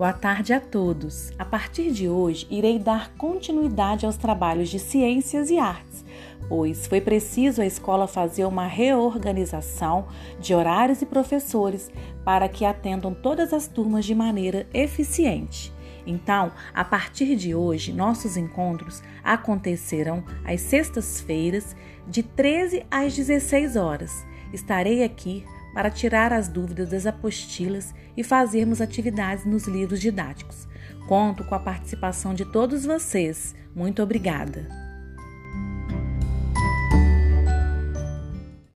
Boa tarde a todos. A partir de hoje, irei dar continuidade aos trabalhos de ciências e artes, pois foi preciso a escola fazer uma reorganização de horários e professores para que atendam todas as turmas de maneira eficiente. Então, a partir de hoje, nossos encontros acontecerão às sextas-feiras, de 13 às 16 horas. Estarei aqui para tirar as dúvidas das apostilas e fazermos atividades nos livros didáticos. Conto com a participação de todos vocês. Muito obrigada!